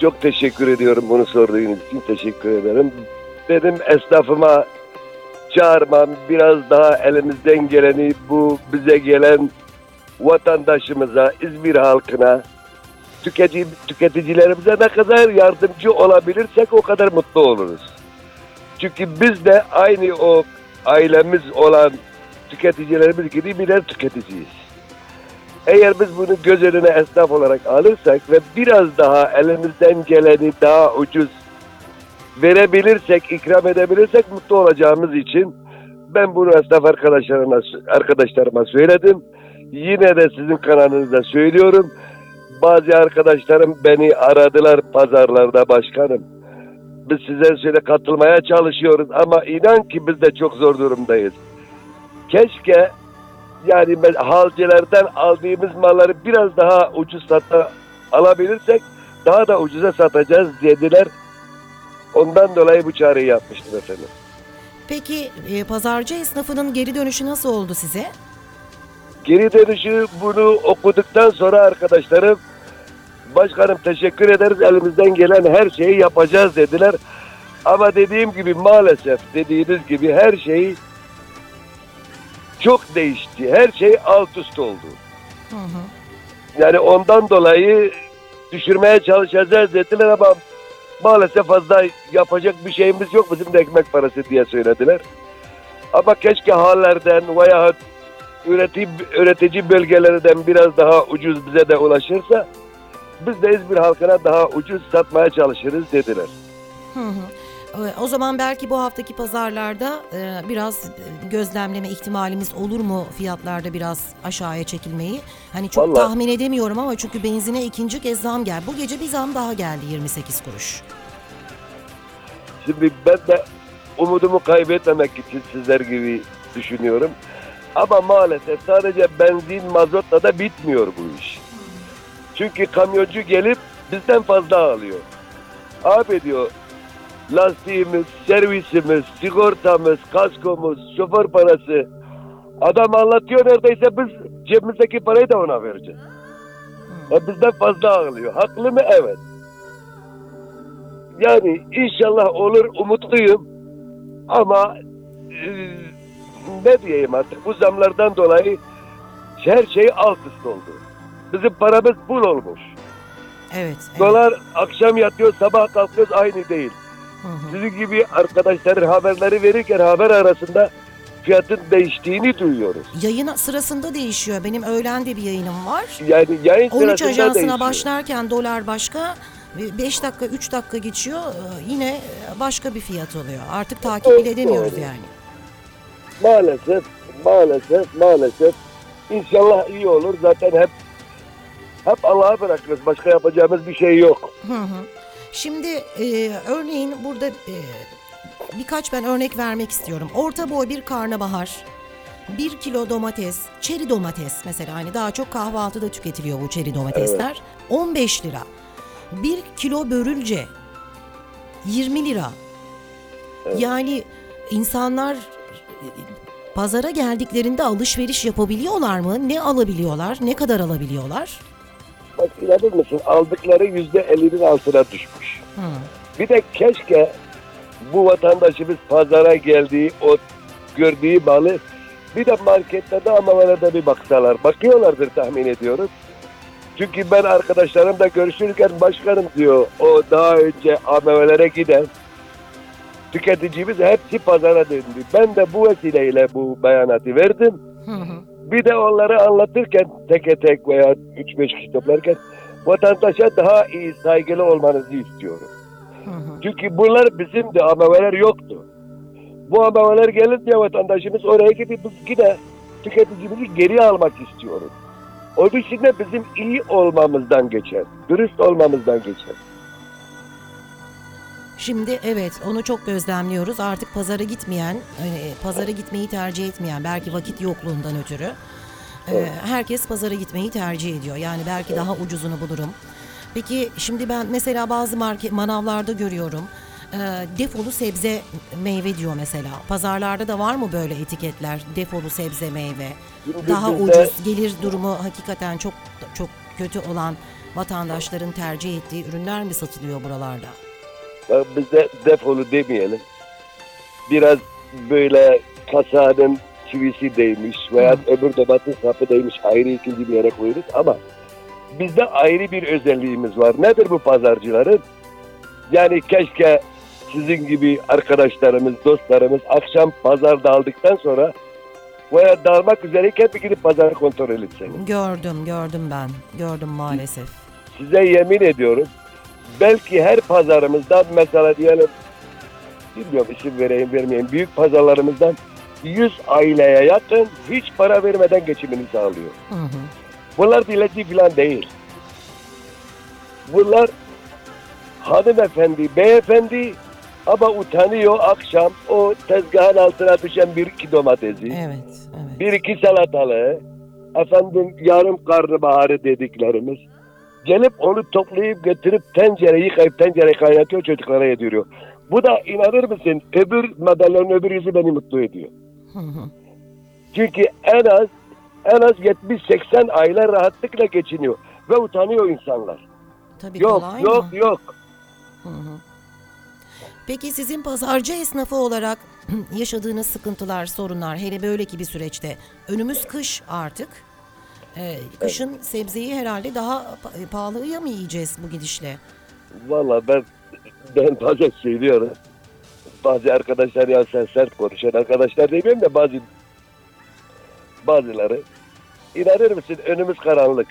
Çok teşekkür ediyorum bunu sorduğunuz için teşekkür ederim. Benim esnafıma çağırmam biraz daha elimizden geleni bu bize gelen vatandaşımıza, İzmir halkına, tüketici, tüketicilerimize ne kadar yardımcı olabilirsek o kadar mutlu oluruz. Çünkü biz de aynı o ailemiz olan tüketicilerimiz gibi birer tüketiciyiz. Eğer biz bunu göz önüne esnaf olarak alırsak ve biraz daha elimizden geleni daha ucuz verebilirsek, ikram edebilirsek mutlu olacağımız için ben bunu esnaf arkadaşlarıma, arkadaşlarıma söyledim. Yine de sizin kanalınızda söylüyorum. Bazı arkadaşlarım beni aradılar pazarlarda başkanım. Biz size şöyle katılmaya çalışıyoruz ama inan ki biz de çok zor durumdayız. Keşke yani ben halcilerden aldığımız malları biraz daha ucuz sata alabilirsek daha da ucuza satacağız dediler. Ondan dolayı bu çağrıyı yapmıştım efendim. Peki e, pazarcı esnafının geri dönüşü nasıl oldu size? Geri dönüşü bunu okuduktan sonra arkadaşlarım başkanım teşekkür ederiz elimizden gelen her şeyi yapacağız dediler. Ama dediğim gibi maalesef dediğiniz gibi her şey çok değişti. Her şey alt üst oldu. Hı hı. Yani ondan dolayı düşürmeye çalışacağız dediler ama maalesef fazla yapacak bir şeyimiz yok bizim de ekmek parası diye söylediler. Ama keşke hallerden veya üretici, üretici bölgelerden biraz daha ucuz bize de ulaşırsa biz de İzmir halkına daha ucuz satmaya çalışırız dediler. Hı hı. E, O zaman belki bu haftaki pazarlarda e, biraz gözlemleme ihtimalimiz olur mu fiyatlarda biraz aşağıya çekilmeyi? Hani çok Vallahi- tahmin edemiyorum ama çünkü benzine ikinci kez zam geldi. Bu gece bir zam daha geldi 28 kuruş. Şimdi ben de umudumu kaybetmemek için sizler gibi düşünüyorum. Ama maalesef sadece benzin mazotla da bitmiyor bu iş. Çünkü kamyoncu gelip bizden fazla alıyor. Abi diyor lastiğimiz, servisimiz, sigortamız, kaskomuz, şoför parası. Adam anlatıyor neredeyse biz cebimizdeki parayı da ona vereceğiz. E bizden fazla alıyor. Haklı mı? Evet. Yani inşallah olur umutluyum. Ama e, ne diyeyim artık bu zamlardan dolayı her şey alt üst oldu. Bizim paramız bul olmuş. Evet. evet. Dolar akşam yatıyor sabah kalkıyoruz aynı değil. Sizin gibi arkadaşların haberleri verirken haber arasında fiyatın değiştiğini duyuyoruz. Yayın sırasında değişiyor. Benim öğlen de bir yayınım var. Yani yayın 13 sırasında ajansına değişiyor. başlarken dolar başka, 5 dakika 3 dakika geçiyor e, yine başka bir fiyat oluyor. Artık takip bile edemiyoruz doğru. yani. Maalesef, maalesef, maalesef. İnşallah iyi olur. Zaten hep hep Allah'a bırakırız. Başka yapacağımız bir şey yok. Hı hı. Şimdi e, örneğin burada e, birkaç ben örnek vermek istiyorum. Orta boy bir karnabahar, bir kilo domates, çeri domates mesela hani daha çok kahvaltıda tüketiliyor bu çeri domatesler. 15 lira. Bir kilo börülce 20 lira. Yani insanlar pazara geldiklerinde alışveriş yapabiliyorlar mı? Ne alabiliyorlar? Ne kadar alabiliyorlar? Bak inanır mısın? Aldıkları yüzde ellinin altına düşmüş. Hı. Bir de keşke bu vatandaşımız pazara geldiği o gördüğü malı bir de marketlerde amalara bir baksalar. Bakıyorlardır tahmin ediyoruz. Çünkü ben arkadaşlarımla görüşürken başkanım diyor o daha önce AMV'lere giden tüketicimiz hepsi pazara döndü. Ben de bu vesileyle bu beyanatı verdim. Hı hı. Bir de onları anlatırken teke tek veya 3-5 kişi toplarken vatandaşa daha iyi saygılı olmanızı istiyorum. Hı hı. Çünkü bunlar bizim de AMV'ler yoktu. Bu AMV'ler gelince vatandaşımız oraya gidip biz yine tüketicimizi geri almak istiyoruz. O için de bizim iyi olmamızdan geçer. Dürüst olmamızdan geçer. Şimdi evet onu çok gözlemliyoruz. Artık pazara gitmeyen, hani pazara gitmeyi tercih etmeyen belki vakit yokluğundan ötürü e, herkes pazara gitmeyi tercih ediyor. Yani belki daha ucuzunu bulurum. Peki şimdi ben mesela bazı market manavlarda görüyorum. e, defolu sebze meyve diyor mesela. Pazarlarda da var mı böyle etiketler? Defolu sebze meyve. Daha ucuz, gelir durumu hakikaten çok çok kötü olan vatandaşların tercih ettiği ürünler mi satılıyor buralarda? Ya Bizde defolu demeyelim. Biraz böyle kasanın çivisi değmiş veya öbür domates sapı değmiş ayrı ikinci bir yere koyuyoruz ama bizde ayrı bir özelliğimiz var. Nedir bu pazarcıların? Yani keşke sizin gibi arkadaşlarımız, dostlarımız akşam pazarda aldıktan sonra veya dağılmak üzereyken bir gidip pazarı kontrol etseniz. Gördüm, gördüm ben. Gördüm maalesef. Size yemin ediyorum belki her pazarımızdan mesela diyelim bilmiyorum isim vereyim vermeyeyim büyük pazarlarımızdan 100 aileye yakın hiç para vermeden geçimini sağlıyor. Hı hı. Bunlar dileci falan değil. Bunlar hanımefendi, beyefendi ama utanıyor akşam o tezgahın altına düşen bir iki domatesi, Evet, evet. bir iki salatalığı, efendim yarım karnabaharı dediklerimiz. Gelip onu toplayıp getirip tencere yıkayıp tencere kaynatıyor çocuklara yediriyor. Bu da inanır mısın öbür madalyonun öbür yüzü beni mutlu ediyor. Çünkü en az en az 70-80 aile rahatlıkla geçiniyor ve utanıyor insanlar. Tabii Yok kolay yok mı? yok. Hı hı. Peki sizin pazarcı esnafı olarak yaşadığınız sıkıntılar, sorunlar hele böyle ki bir süreçte önümüz kış artık. Ee, kışın sebzeyi herhalde daha pa- pahalıya mı yiyeceğiz bu gidişle? Valla ben ben bazen söylüyorum. Bazı arkadaşlar ya sen sert konuşan arkadaşlar demiyorum da bazı bazıları inanır mısın önümüz karanlık.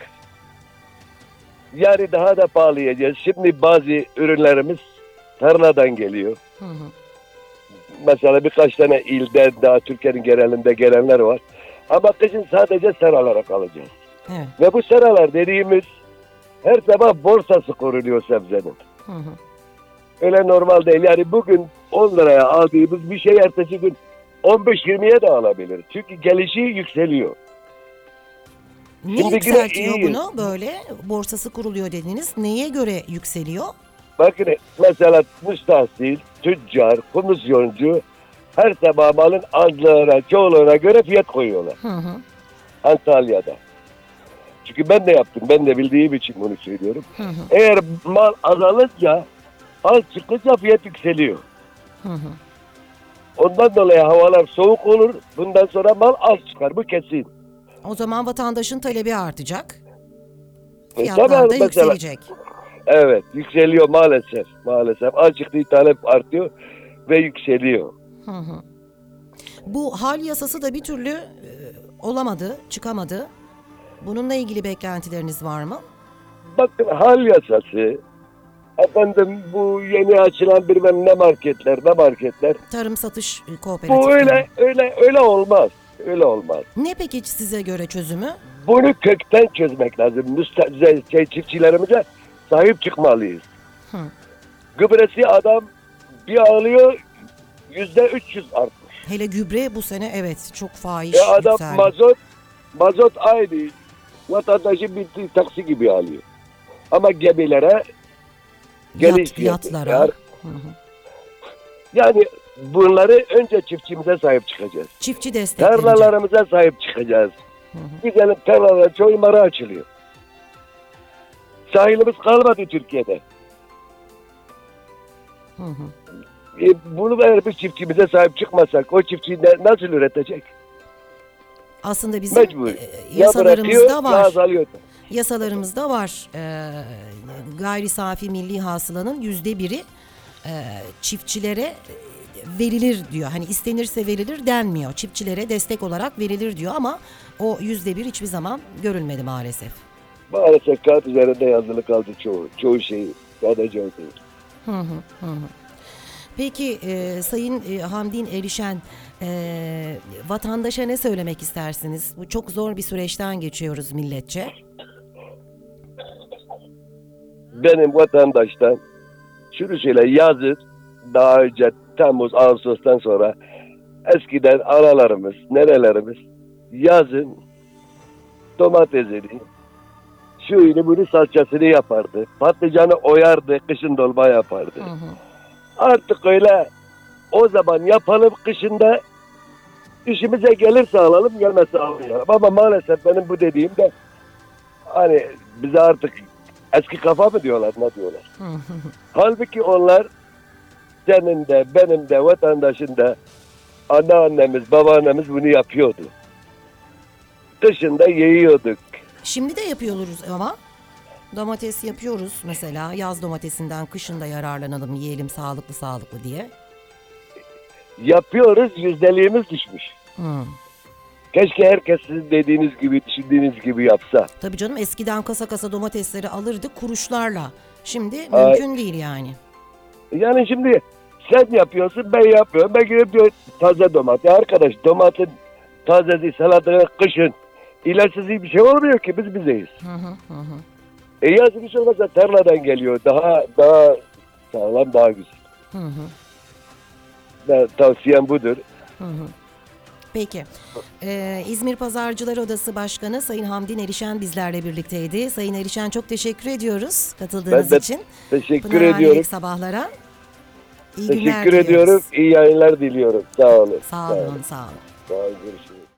Yani daha da pahalı yiyeceğiz. Şimdi bazı ürünlerimiz tarladan geliyor. Hı hı. Mesela birkaç tane ilden daha Türkiye'nin genelinde gelenler var. Ama kışın sadece seralara kalacağız. Evet. Ve bu seralar dediğimiz her sabah borsası kuruluyor sebzenin. Hı hı. Öyle normal değil. Yani bugün 10 liraya aldığımız bir şey ertesi gün 15-20'ye de alabilir. Çünkü gelişi yükseliyor. Ne Şimdi yükseltiyor iyiyiz. bunu böyle? Borsası kuruluyor dediniz. Neye göre yükseliyor? Bakın mesela müstahsil, tüccar, komisyoncu her sabah malın azlığına, çoğuluğuna göre fiyat koyuyorlar. Hı hı. Antalya'da. Çünkü ben de yaptım. Ben de bildiğim için bunu söylüyorum. Hı hı. Eğer mal azalınca az çıkınca fiyat yükseliyor. Hı hı. Ondan dolayı havalar soğuk olur. Bundan sonra mal az çıkar. Bu kesin. O zaman vatandaşın talebi artacak. E, Fiyatlar da mesela- yükselecek. Evet yükseliyor maalesef. Maalesef. Az çıktığı talep artıyor ve yükseliyor. Hı hı. Bu hal yasası da bir türlü e, olamadı, çıkamadı. Bununla ilgili beklentileriniz var mı? Bakın hal yasası efendim bu yeni açılan bilmem ne marketler ne marketler Tarım satış kooperatifleri. bu öyle öyle öyle olmaz. Öyle olmaz. Ne peki size göre çözümü? Bunu kökten çözmek lazım. Müste şey, çiftçilerimize sahip çıkmalıyız. Hı. Gübresi adam bir alıyor yüzde 300 artmış. Hele gübre bu sene evet çok fahiş E adam yükseldi. mazot mazot aynı. Vatandaşı bir taksi gibi alıyor. Ama gemilere geliş fiyatlara. Yani, Hı hı. yani bunları önce çiftçimize sahip çıkacağız. Çiftçi desteklenecek. Tarlalarımıza sahip çıkacağız. Hı hı. Tarlalara çoğu mara açılıyor. Sahilimiz kalmadı Türkiye'de. Hı hı. E, bunu eğer bir çiftçimize sahip çıkmasak o çiftçi ne- nasıl üretecek? Aslında bizim Mecbur. e, Ya bırakıyor yasalarımızda ya var. azalıyor. Yasalarımızda var. Ee, gayri safi milli hasılanın yüzde biri e, çiftçilere e, verilir diyor. Hani istenirse verilir denmiyor. Çiftçilere destek olarak verilir diyor ama o yüzde bir hiçbir zaman görülmedi maalesef. Maalesef kağıt üzerinde yazılı kaldı çoğu. Çoğu şey sadece o değil. Hı hı, hı hı. Peki e, Sayın e, Hamdin Erişen e, vatandaşa ne söylemek istersiniz? Bu çok zor bir süreçten geçiyoruz milletçe. Benim vatandaştan şunu söyle yazın daha önce Temmuz, Ağustos'tan sonra eskiden analarımız, nerelerimiz yazın domatesini, şuyunu bunu salçasını yapardı. Patlıcanı oyardı, kışın dolma yapardı. Hı hı. Artık öyle o zaman yapalım kışında işimize gelirse alalım gelmezse almayalım. Ama maalesef benim bu dediğim de hani bize artık Eski kafa mı diyorlar ne diyorlar. Halbuki onlar senin de benim de vatandaşın da anneannemiz babaannemiz bunu yapıyordu. Dışında yiyorduk. Şimdi de yapıyoruz ama domates yapıyoruz mesela yaz domatesinden kışın da yararlanalım yiyelim sağlıklı sağlıklı diye. Yapıyoruz yüzdeliğimiz düşmüş. Hmm. Keşke herkes sizin dediğiniz gibi düşündüğünüz gibi yapsa. Tabii canım eskiden kasa kasa domatesleri alırdık kuruşlarla. Şimdi Ay. mümkün değil yani. Yani şimdi sen yapıyorsun ben yapıyorum. Ben gidip diyor taze domates. Arkadaş domatesin tazesi salatanın kışın ilaçsız bir şey olmuyor ki biz bizeyiz. Hı hı hı. E yazın hiç olmazsa tarladan geliyor. Daha daha sağlam daha güzel. Hı hı. Ben, tavsiyem budur. Hı hı. Peki. Ee, İzmir Pazarcılar Odası Başkanı Sayın Hamdi Erişen bizlerle birlikteydi. Sayın Erişen çok teşekkür ediyoruz katıldığınız Ben de için. Teşekkür Pınar ediyorum. Sabahlara. İyi Teşekkür ediyorum. İyi yayınlar diliyorum. Sağ olun. Sağ olun. olun, sağ olun. Sağ olun. Görüşürüz.